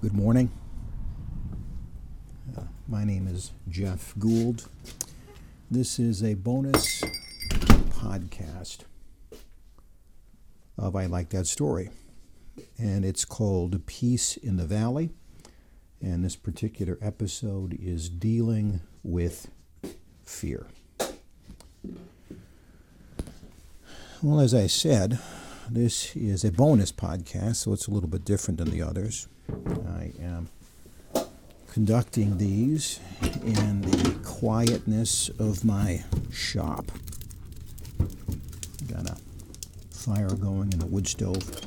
Good morning. Uh, my name is Jeff Gould. This is a bonus podcast of I Like That Story. And it's called Peace in the Valley. And this particular episode is dealing with fear. Well, as I said, this is a bonus podcast, so it's a little bit different than the others. I am conducting these in the quietness of my shop. Got a fire going in the wood stove.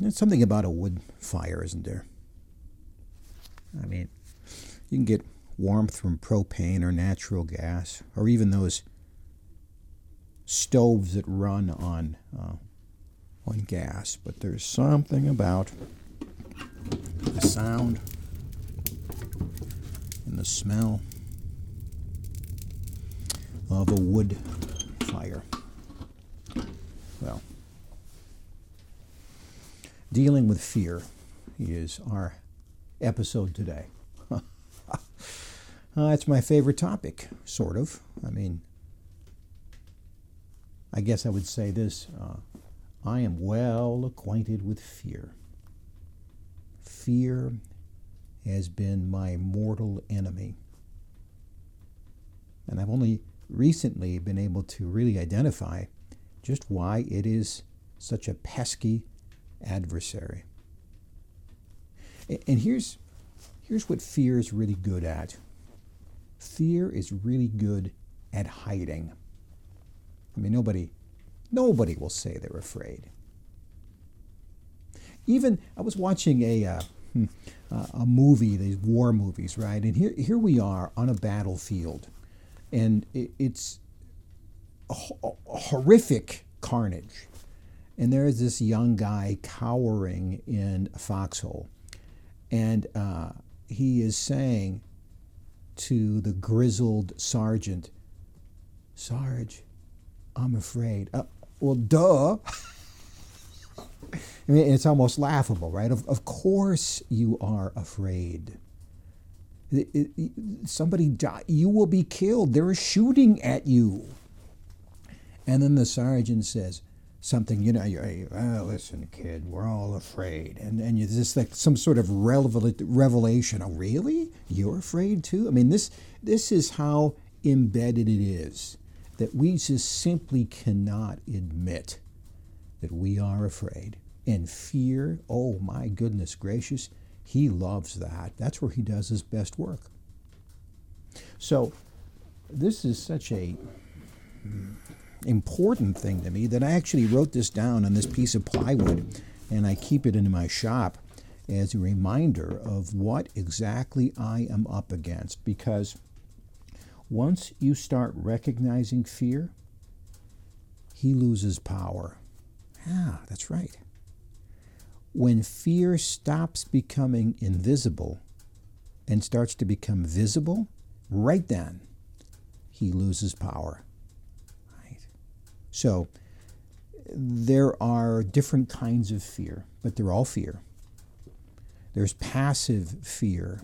There's something about a wood fire, isn't there? I mean, you can get warmth from propane or natural gas, or even those stoves that run on uh, on gas. But there's something about the sound and the smell of a wood fire. Well, dealing with fear is our episode today. uh, it's my favorite topic, sort of. I mean, I guess I would say this uh, I am well acquainted with fear. Fear has been my mortal enemy. And I've only recently been able to really identify just why it is such a pesky adversary. And here's, here's what fear is really good at fear is really good at hiding. I mean, nobody, nobody will say they're afraid. Even I was watching a uh, hmm, a movie, these war movies, right? And here here we are on a battlefield, and it, it's a, a horrific carnage. And there is this young guy cowering in a foxhole, and uh, he is saying to the grizzled sergeant, Sarge, I'm afraid. Uh, well, duh. I mean, it's almost laughable, right? Of, of course you are afraid. It, it, somebody die, you will be killed. They're shooting at you. And then the sergeant says something, you know, you oh, listen, kid, we're all afraid. And, and it's just like some sort of revelation. Oh, really? You're afraid too? I mean, this, this is how embedded it is that we just simply cannot admit that we are afraid. And fear, oh my goodness gracious, he loves that. That's where he does his best work. So, this is such a important thing to me that I actually wrote this down on this piece of plywood and I keep it in my shop as a reminder of what exactly I am up against because once you start recognizing fear, he loses power. Yeah, that's right. When fear stops becoming invisible and starts to become visible, right then, he loses power. Right? So, there are different kinds of fear, but they're all fear. There's passive fear,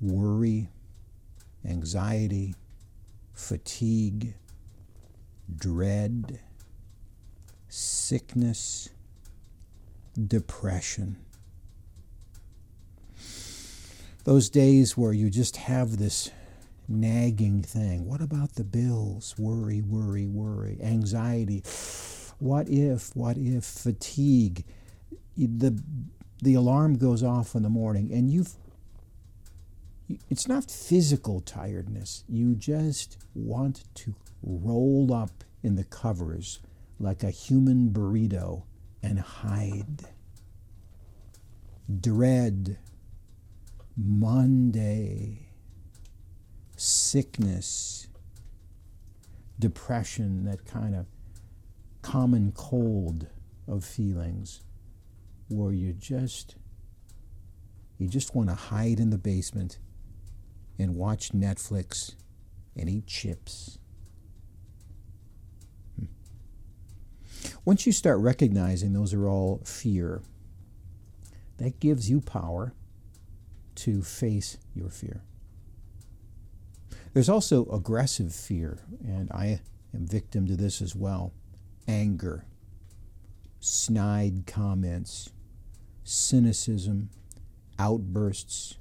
worry, anxiety, fatigue, dread, sickness, depression. Those days where you just have this nagging thing. What about the bills? Worry, worry, worry. Anxiety. What if, what if, fatigue. The, the alarm goes off in the morning and you've it's not physical tiredness. You just want to roll up in the covers like a human burrito and hide. Dread, Monday, sickness, depression, that kind of common cold of feelings where you just you just want to hide in the basement and watch Netflix and eat chips. Hmm. Once you start recognizing those are all fear, that gives you power to face your fear. There's also aggressive fear, and I am victim to this as well anger, snide comments, cynicism, outbursts,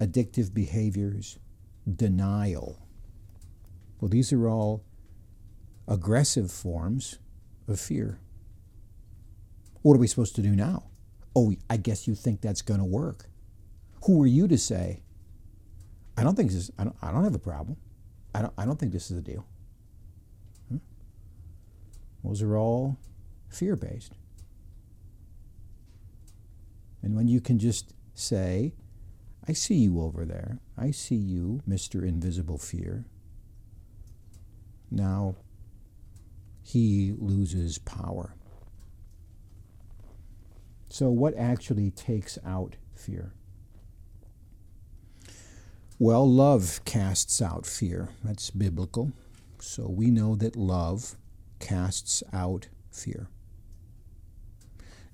addictive behaviors, denial. Well, these are all aggressive forms of fear. What are we supposed to do now? Oh, I guess you think that's going to work. Who are you to say, I don't think this is, I don't, I don't have a problem. I don't, I don't think this is a deal. Hmm? Those are all fear based. And when you can just say, I see you over there. I see you, Mr. Invisible Fear. Now, he loses power. So, what actually takes out fear? Well, love casts out fear. That's biblical. So, we know that love casts out fear.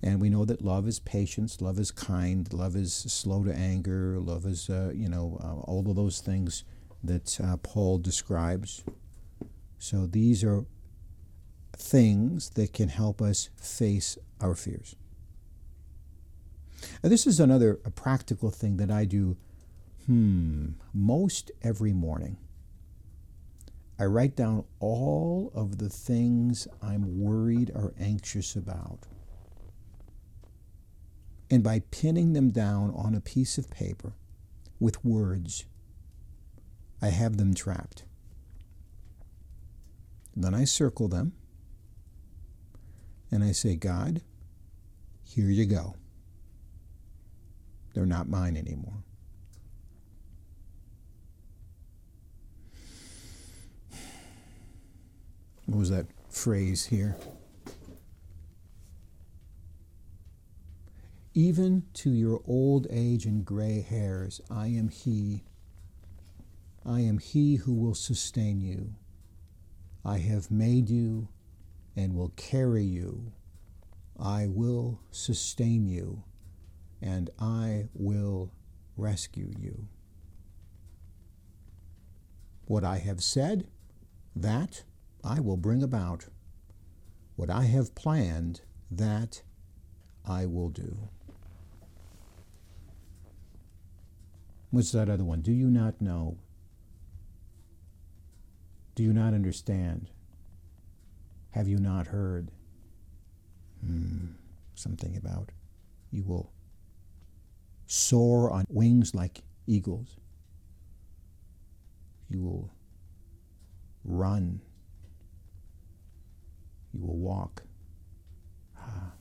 And we know that love is patience, love is kind, love is slow to anger, love is, uh, you know, uh, all of those things that uh, Paul describes. So these are things that can help us face our fears. Now, this is another a practical thing that I do hmm, most every morning. I write down all of the things I'm worried or anxious about. And by pinning them down on a piece of paper with words, I have them trapped. Then I circle them and I say, God, here you go. They're not mine anymore. What was that phrase here? Even to your old age and gray hairs, I am He. I am He who will sustain you. I have made you and will carry you. I will sustain you and I will rescue you. What I have said, that I will bring about. What I have planned, that I will do. What's that other one? Do you not know? Do you not understand? Have you not heard? Hmm, something about you will soar on wings like eagles. You will run. You will walk. Ah,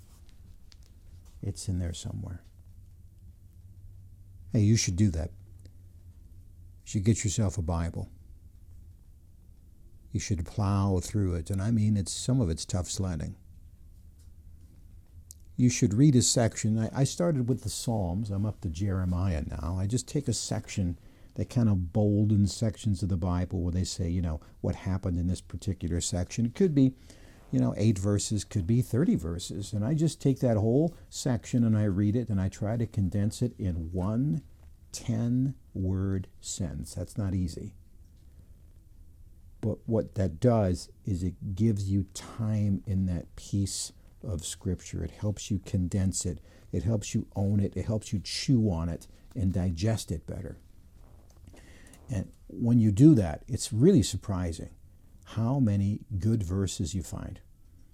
it's in there somewhere. Hey, you should do that should get yourself a Bible. You should plow through it. And I mean, it's some of it's tough sledding. You should read a section. I, I started with the Psalms. I'm up to Jeremiah now. I just take a section that kind of bolden sections of the Bible where they say, you know, what happened in this particular section. It could be, you know, eight verses, could be 30 verses. And I just take that whole section and I read it and I try to condense it in one 10 word sentence. That's not easy. But what that does is it gives you time in that piece of Scripture. It helps you condense it, it helps you own it, it helps you chew on it and digest it better. And when you do that, it's really surprising how many good verses you find.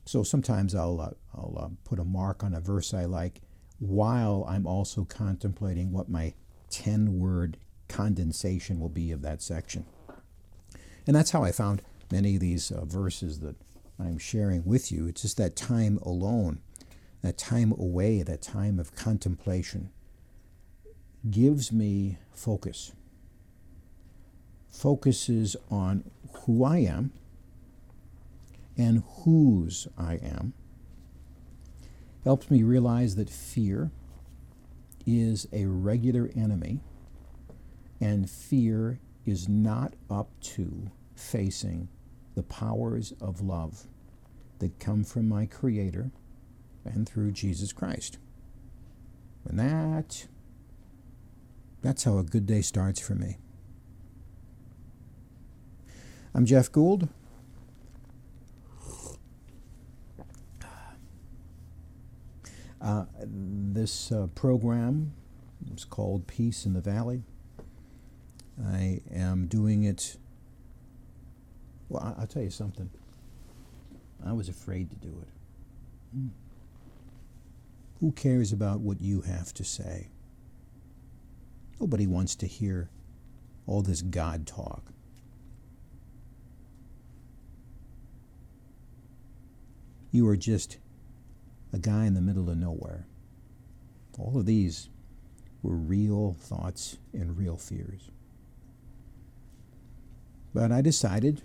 So sometimes I'll, uh, I'll uh, put a mark on a verse I like while I'm also contemplating what my 10 word condensation will be of that section. And that's how I found many of these uh, verses that I'm sharing with you. It's just that time alone, that time away, that time of contemplation gives me focus. Focuses on who I am and whose I am. Helps me realize that fear is a regular enemy, and fear is not up to facing the powers of love. that come from my Creator and through Jesus Christ. And that, that's how a good day starts for me. I'm Jeff Gould. Uh, this uh, program is called Peace in the Valley. I am doing it. Well, I, will tell you something. I was afraid to do it. Hmm. Who cares about what you have to say? Nobody wants to hear all this God talk. You are just a guy in the middle of nowhere. All of these were real thoughts and real fears. But I decided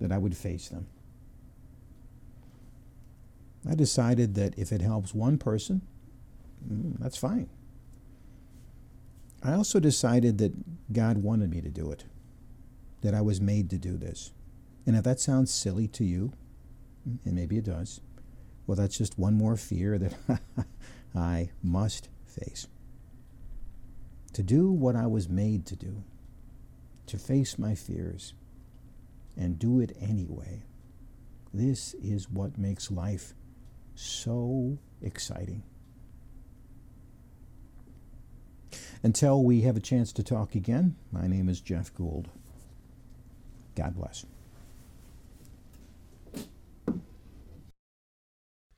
that I would face them. I decided that if it helps one person, mm, that's fine. I also decided that God wanted me to do it, that I was made to do this. And if that sounds silly to you, and maybe it does, well, that's just one more fear that I must face. To do what I was made to do, to face my fears, and do it anyway. This is what makes life so exciting. Until we have a chance to talk again, my name is Jeff Gould. God bless.